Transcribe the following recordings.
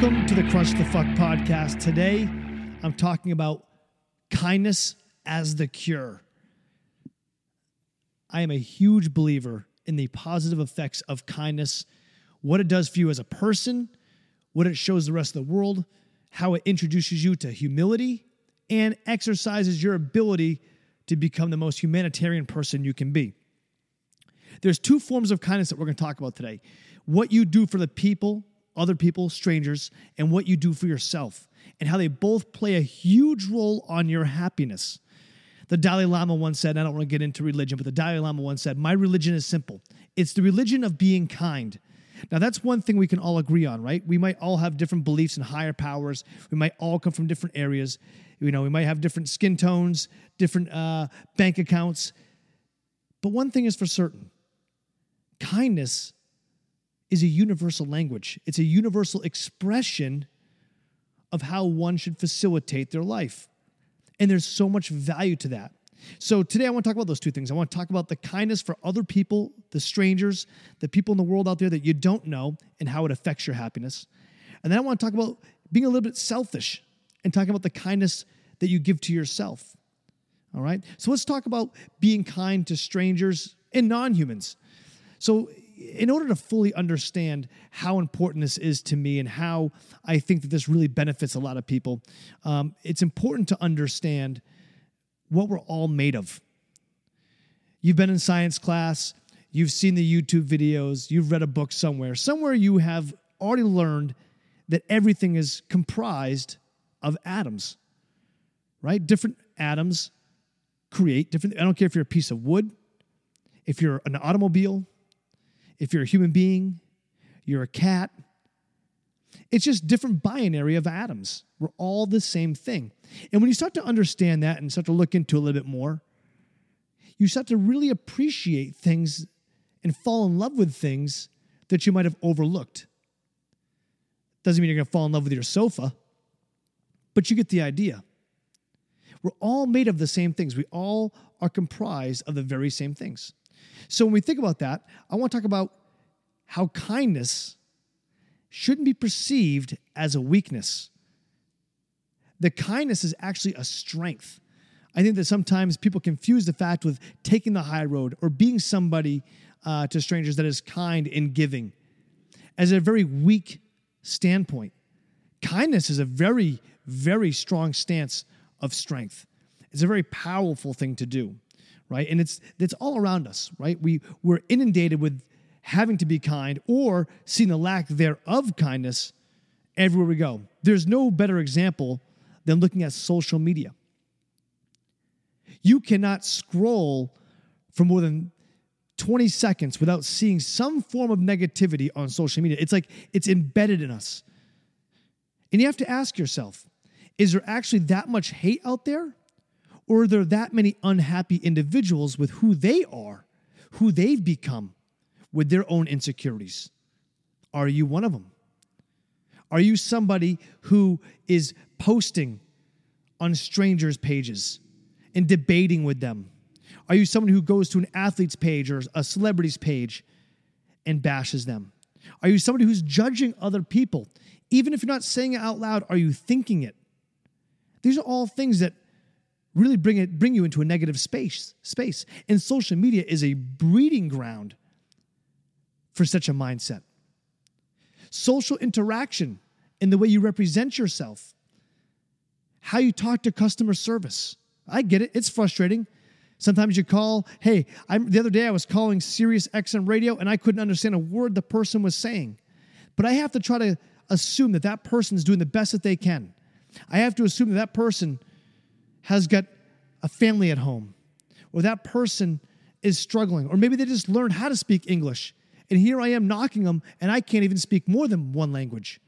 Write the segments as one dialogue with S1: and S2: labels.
S1: Welcome to the Crunch the Fuck podcast. Today, I'm talking about kindness as the cure. I am a huge believer in the positive effects of kindness, what it does for you as a person, what it shows the rest of the world, how it introduces you to humility, and exercises your ability to become the most humanitarian person you can be. There's two forms of kindness that we're going to talk about today what you do for the people, other people, strangers, and what you do for yourself, and how they both play a huge role on your happiness. The Dalai Lama once said, I don't want to get into religion, but the Dalai Lama once said, My religion is simple. It's the religion of being kind. Now, that's one thing we can all agree on, right? We might all have different beliefs and higher powers. We might all come from different areas. You know, we might have different skin tones, different uh, bank accounts. But one thing is for certain kindness is a universal language, it's a universal expression of how one should facilitate their life. And there's so much value to that. So today I want to talk about those two things. I want to talk about the kindness for other people, the strangers, the people in the world out there that you don't know, and how it affects your happiness. And then I want to talk about being a little bit selfish and talking about the kindness that you give to yourself. All right? So let's talk about being kind to strangers and non humans. So, in order to fully understand how important this is to me and how I think that this really benefits a lot of people, um, it's important to understand what we're all made of. You've been in science class, you've seen the YouTube videos, you've read a book somewhere. Somewhere you have already learned that everything is comprised of atoms, right? Different atoms create different. I don't care if you're a piece of wood, if you're an automobile, if you're a human being, you're a cat. It's just different binary of atoms. We're all the same thing. And when you start to understand that and start to look into a little bit more, you start to really appreciate things and fall in love with things that you might have overlooked. Doesn't mean you're going to fall in love with your sofa, but you get the idea. We're all made of the same things. We all are comprised of the very same things. So when we think about that, I want to talk about how kindness shouldn't be perceived as a weakness. The kindness is actually a strength. I think that sometimes people confuse the fact with taking the high road or being somebody uh, to strangers that is kind in giving as a very weak standpoint. Kindness is a very, very strong stance of strength. It's a very powerful thing to do, right? And it's it's all around us, right? We we're inundated with having to be kind or seeing the lack thereof kindness everywhere we go. There's no better example than looking at social media. You cannot scroll for more than 20 seconds without seeing some form of negativity on social media. It's like it's embedded in us. And you have to ask yourself is there actually that much hate out there? Or are there that many unhappy individuals with who they are, who they've become, with their own insecurities? Are you one of them? Are you somebody who is posting on strangers' pages and debating with them? Are you someone who goes to an athlete's page or a celebrity's page and bashes them? Are you somebody who's judging other people? Even if you're not saying it out loud, are you thinking it? These are all things that really bring it bring you into a negative space space. And social media is a breeding ground for such a mindset. Social interaction in the way you represent yourself, how you talk to customer service. I get it, it's frustrating. Sometimes you call, hey, I'm, the other day I was calling Sirius XM radio and I couldn't understand a word the person was saying. But I have to try to assume that that person is doing the best that they can. I have to assume that that person has got a family at home, or that person is struggling, or maybe they just learned how to speak English. And here I am knocking them, and I can't even speak more than one language.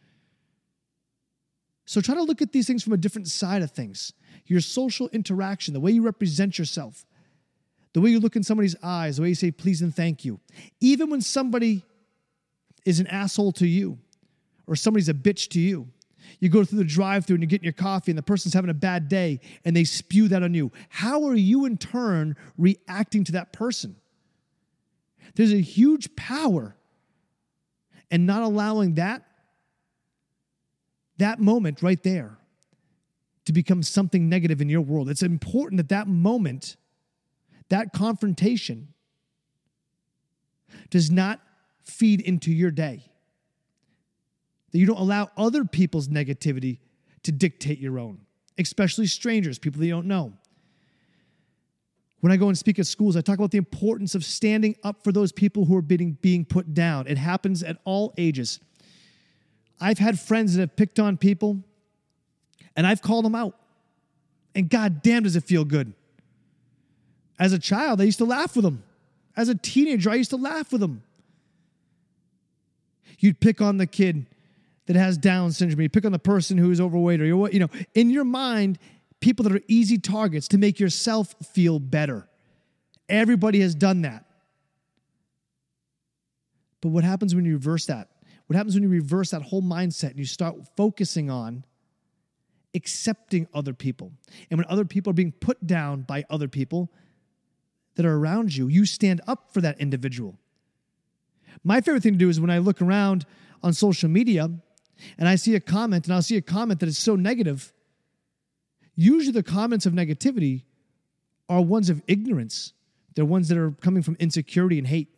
S1: So try to look at these things from a different side of things. Your social interaction, the way you represent yourself, the way you look in somebody's eyes, the way you say please and thank you. Even when somebody is an asshole to you or somebody's a bitch to you, you go through the drive through and you're getting your coffee and the person's having a bad day and they spew that on you. How are you in turn reacting to that person? There's a huge power in not allowing that that moment right there to become something negative in your world. It's important that that moment, that confrontation, does not feed into your day. That you don't allow other people's negativity to dictate your own, especially strangers, people that you don't know. When I go and speak at schools, I talk about the importance of standing up for those people who are being, being put down. It happens at all ages. I've had friends that have picked on people and I've called them out. And god damn, does it feel good. As a child, I used to laugh with them. As a teenager, I used to laugh with them. You'd pick on the kid that has Down syndrome. You pick on the person who's overweight, or you know. In your mind, people that are easy targets to make yourself feel better. Everybody has done that. But what happens when you reverse that? What happens when you reverse that whole mindset and you start focusing on accepting other people? And when other people are being put down by other people that are around you, you stand up for that individual. My favorite thing to do is when I look around on social media and I see a comment and I'll see a comment that is so negative, usually the comments of negativity are ones of ignorance. They're ones that are coming from insecurity and hate.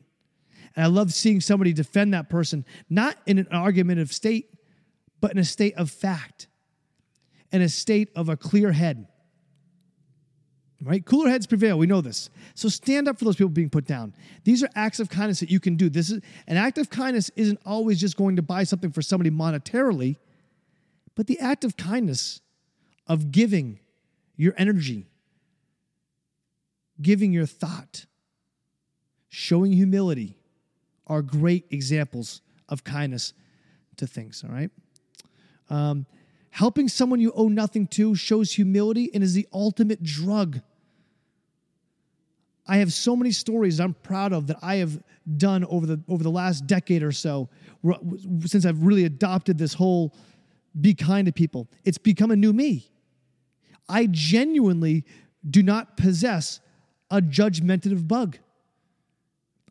S1: And I love seeing somebody defend that person, not in an argumentative state, but in a state of fact, in a state of a clear head. Right? Cooler heads prevail. We know this. So stand up for those people being put down. These are acts of kindness that you can do. This is an act of kindness isn't always just going to buy something for somebody monetarily, but the act of kindness of giving your energy, giving your thought, showing humility are great examples of kindness to things, all right? Um, helping someone you owe nothing to shows humility and is the ultimate drug. I have so many stories I'm proud of that I have done over the over the last decade or so since I've really adopted this whole be kind to people. It's become a new me. I genuinely do not possess a judgmentative bug.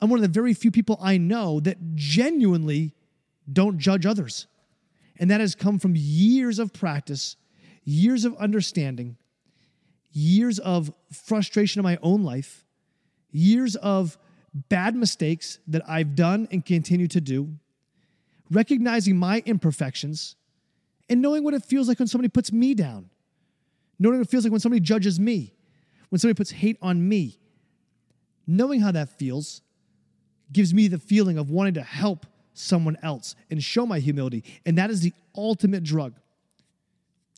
S1: I'm one of the very few people I know that genuinely don't judge others. And that has come from years of practice, years of understanding, years of frustration in my own life, years of bad mistakes that I've done and continue to do, recognizing my imperfections, and knowing what it feels like when somebody puts me down, knowing what it feels like when somebody judges me, when somebody puts hate on me, knowing how that feels gives me the feeling of wanting to help someone else and show my humility. And that is the ultimate drug.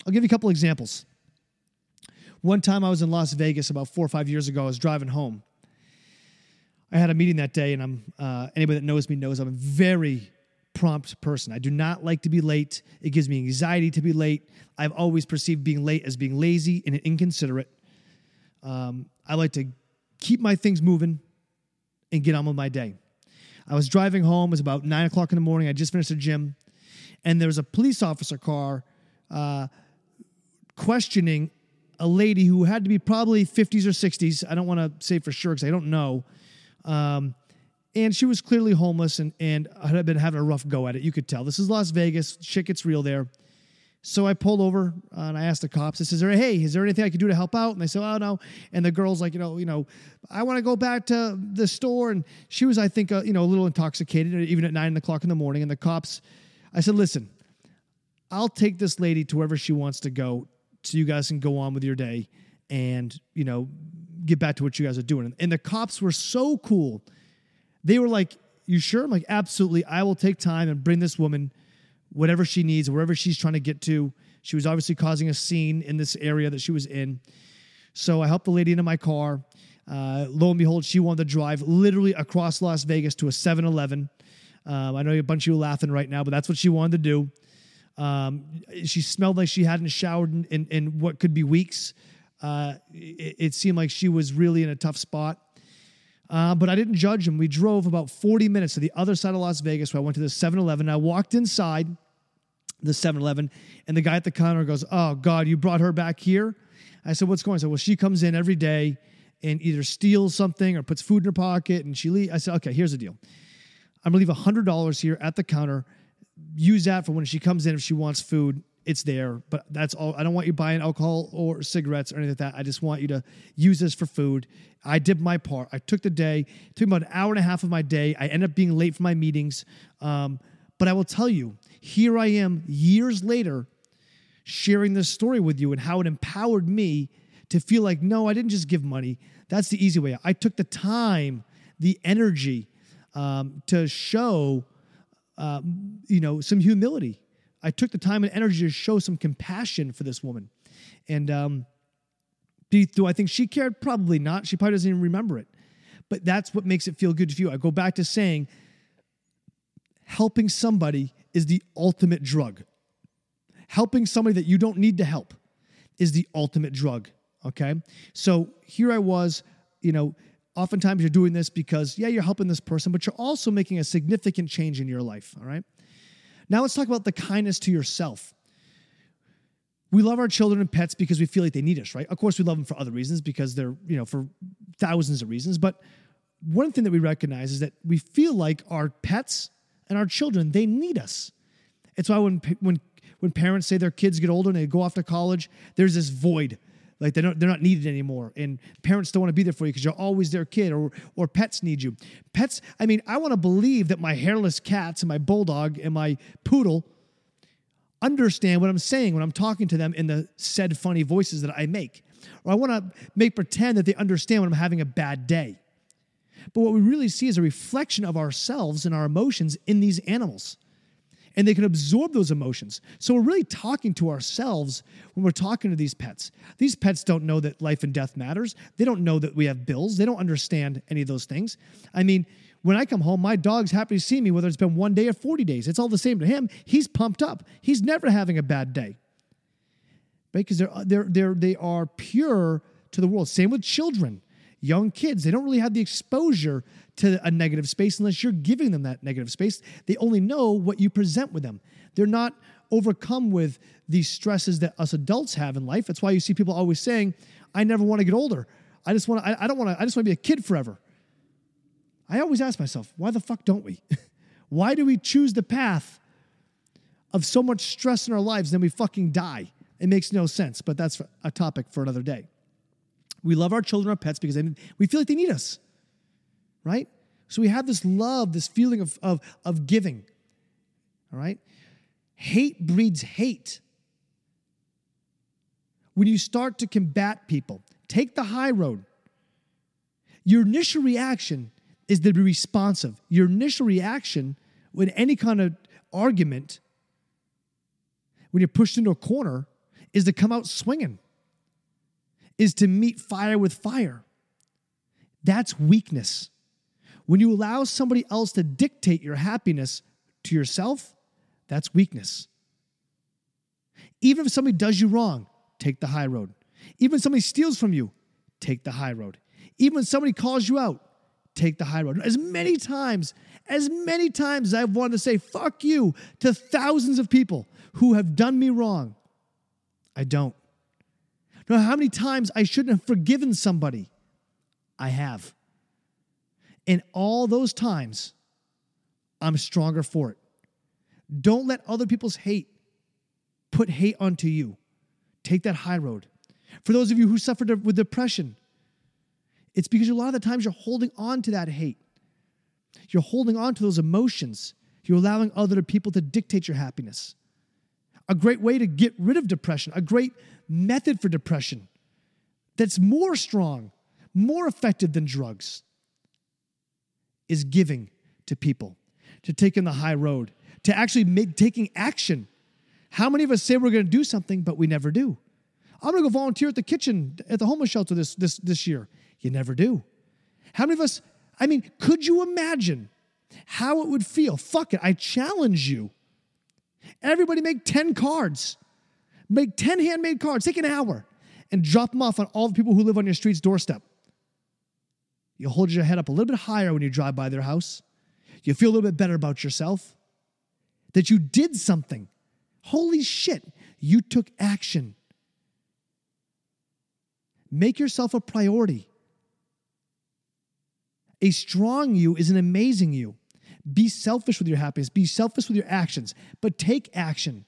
S1: I'll give you a couple examples. One time I was in Las Vegas about four or five years ago. I was driving home. I had a meeting that day, and I'm uh, anybody that knows me knows I'm very prompt person. I do not like to be late. It gives me anxiety to be late. I've always perceived being late as being lazy and inconsiderate. Um, I like to keep my things moving and get on with my day. I was driving home. It was about nine o'clock in the morning. I just finished the gym, and there was a police officer car uh, questioning a lady who had to be probably 50s or 60s. I don't want to say for sure because I don't know. Um, and she was clearly homeless and, and had been having a rough go at it. You could tell. This is Las Vegas. Shit gets real there. So I pulled over uh, and I asked the cops. I says, "Hey, is there anything I could do to help out?" And they said, "Oh no." And the girl's like, "You know, you know, I want to go back to the store." And she was, I think, uh, you know, a little intoxicated, even at nine o'clock in the morning. And the cops, I said, "Listen, I'll take this lady to wherever she wants to go, so you guys can go on with your day, and you know, get back to what you guys are doing." And the cops were so cool. They were like, "You sure?" I'm like, "Absolutely. I will take time and bring this woman." whatever she needs, wherever she's trying to get to. She was obviously causing a scene in this area that she was in. So I helped the lady into my car. Uh, lo and behold, she wanted to drive literally across Las Vegas to a 7 Eleven. Um, I know a bunch of you laughing right now, but that's what she wanted to do. Um, she smelled like she hadn't showered in, in, in what could be weeks. Uh, it, it, seemed like she was really in a tough spot. Uh, but I didn't judge him. We drove about 40 minutes to the other side of Las Vegas where I went to the 7 Eleven. I walked inside the 7 Eleven, and the guy at the counter goes, Oh, God, you brought her back here? I said, What's going on? I said, Well, she comes in every day and either steals something or puts food in her pocket and she leaves. I said, Okay, here's the deal. I'm gonna leave $100 here at the counter. Use that for when she comes in if she wants food. It's there, but that's all. I don't want you buying alcohol or cigarettes or anything like that. I just want you to use this for food. I did my part. I took the day. It took about an hour and a half of my day. I ended up being late for my meetings. Um, but I will tell you, here I am years later sharing this story with you and how it empowered me to feel like, no, I didn't just give money. That's the easy way. I took the time, the energy um, to show, um, you know, some humility I took the time and energy to show some compassion for this woman. And um, do, I think she cared? Probably not. She probably doesn't even remember it. But that's what makes it feel good to you. I go back to saying helping somebody is the ultimate drug. Helping somebody that you don't need to help is the ultimate drug. Okay. So here I was, you know, oftentimes you're doing this because, yeah, you're helping this person, but you're also making a significant change in your life. All right. Now let's talk about the kindness to yourself. We love our children and pets because we feel like they need us, right? Of course, we love them for other reasons because they're, you know, for thousands of reasons. But one thing that we recognize is that we feel like our pets and our children, they need us. It's why when, when, when parents say their kids get older and they go off to college, there's this void like they don't, they're not needed anymore. And parents don't want to be there for you because you're always their kid or, or pets need you. Pets, I mean, I want to believe that my hairless cats and my bulldog and my poodle understand what I'm saying when I'm talking to them in the said funny voices that I make. Or I want to make pretend that they understand when I'm having a bad day. But what we really see is a reflection of ourselves and our emotions in these animals and they can absorb those emotions. So we're really talking to ourselves when we're talking to these pets. These pets don't know that life and death matters. They don't know that we have bills. They don't understand any of those things. I mean, when I come home, my dog's happy to see me, whether it's been one day or 40 days. It's all the same to him. He's pumped up. He's never having a bad day. Right? Because they're, they're, they're, they are pure to the world. Same with children, young kids. They don't really have the exposure to a negative space unless you're giving them that negative space. They only know what you present with them. They're not overcome with these stresses that us adults have in life. That's why you see people always saying, I never want to get older. I just want to, I, I don't want to, I just want to be a kid forever. I always ask myself, why the fuck don't we? why do we choose the path of so much stress in our lives then we fucking die? It makes no sense, but that's a topic for another day. We love our children, our pets, because they, we feel like they need us right? So we have this love, this feeling of, of, of giving, all right? Hate breeds hate. When you start to combat people, take the high road. Your initial reaction is to be responsive. Your initial reaction when any kind of argument, when you're pushed into a corner, is to come out swinging, is to meet fire with fire. That's weakness. When you allow somebody else to dictate your happiness to yourself, that's weakness. Even if somebody does you wrong, take the high road. Even if somebody steals from you, take the high road. Even when somebody calls you out, take the high road. As many times, as many times I've wanted to say fuck you to thousands of people who have done me wrong, I don't. Know how many times I shouldn't have forgiven somebody? I have. In all those times, I'm stronger for it. Don't let other people's hate put hate onto you. Take that high road. For those of you who suffered with depression, it's because a lot of the times you're holding on to that hate. You're holding on to those emotions. You're allowing other people to dictate your happiness. A great way to get rid of depression, a great method for depression that's more strong, more effective than drugs is giving to people, to taking the high road, to actually make, taking action. How many of us say we're going to do something, but we never do? I'm going to go volunteer at the kitchen at the homeless shelter this, this, this year. You never do. How many of us, I mean, could you imagine how it would feel? Fuck it, I challenge you. Everybody make 10 cards. Make 10 handmade cards, take an hour, and drop them off on all the people who live on your street's doorstep. You hold your head up a little bit higher when you drive by their house. You feel a little bit better about yourself that you did something. Holy shit, you took action. Make yourself a priority. A strong you is an amazing you. Be selfish with your happiness, be selfish with your actions, but take action.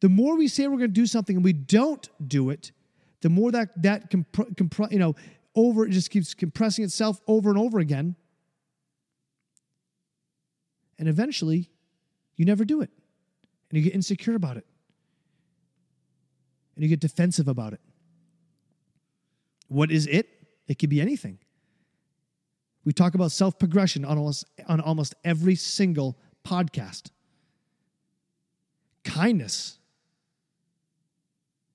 S1: The more we say we're going to do something and we don't do it, the more that that comp- comp- you know over it just keeps compressing itself over and over again. And eventually, you never do it. And you get insecure about it. And you get defensive about it. What is it? It could be anything. We talk about self progression on almost, on almost every single podcast. Kindness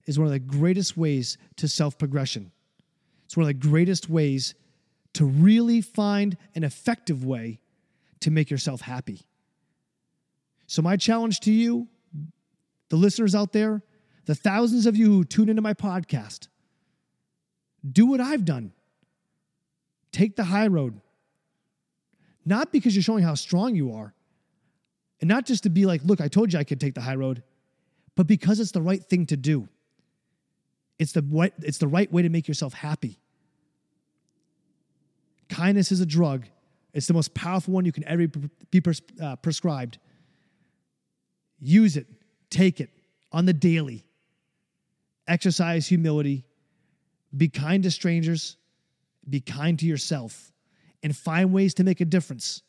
S1: is one of the greatest ways to self progression. It's one of the greatest ways to really find an effective way to make yourself happy. So, my challenge to you, the listeners out there, the thousands of you who tune into my podcast, do what I've done. Take the high road. Not because you're showing how strong you are, and not just to be like, look, I told you I could take the high road, but because it's the right thing to do. It's the right, it's the right way to make yourself happy. Kindness is a drug. It's the most powerful one you can ever be pres- uh, prescribed. Use it, take it on the daily. Exercise humility. Be kind to strangers. Be kind to yourself. And find ways to make a difference,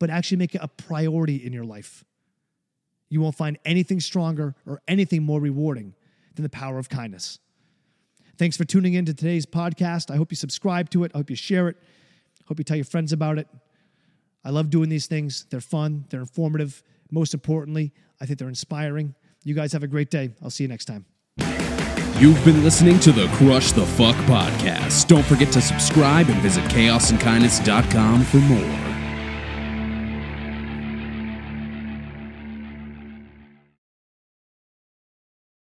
S1: but actually make it a priority in your life. You won't find anything stronger or anything more rewarding than the power of kindness. Thanks for tuning in to today's podcast. I hope you subscribe to it. I hope you share it. I hope you tell your friends about it. I love doing these things. They're fun, they're informative. Most importantly, I think they're inspiring. You guys have a great day. I'll see you next time.
S2: You've been listening to the Crush the Fuck podcast. Don't forget to subscribe and visit chaosandkindness.com for more.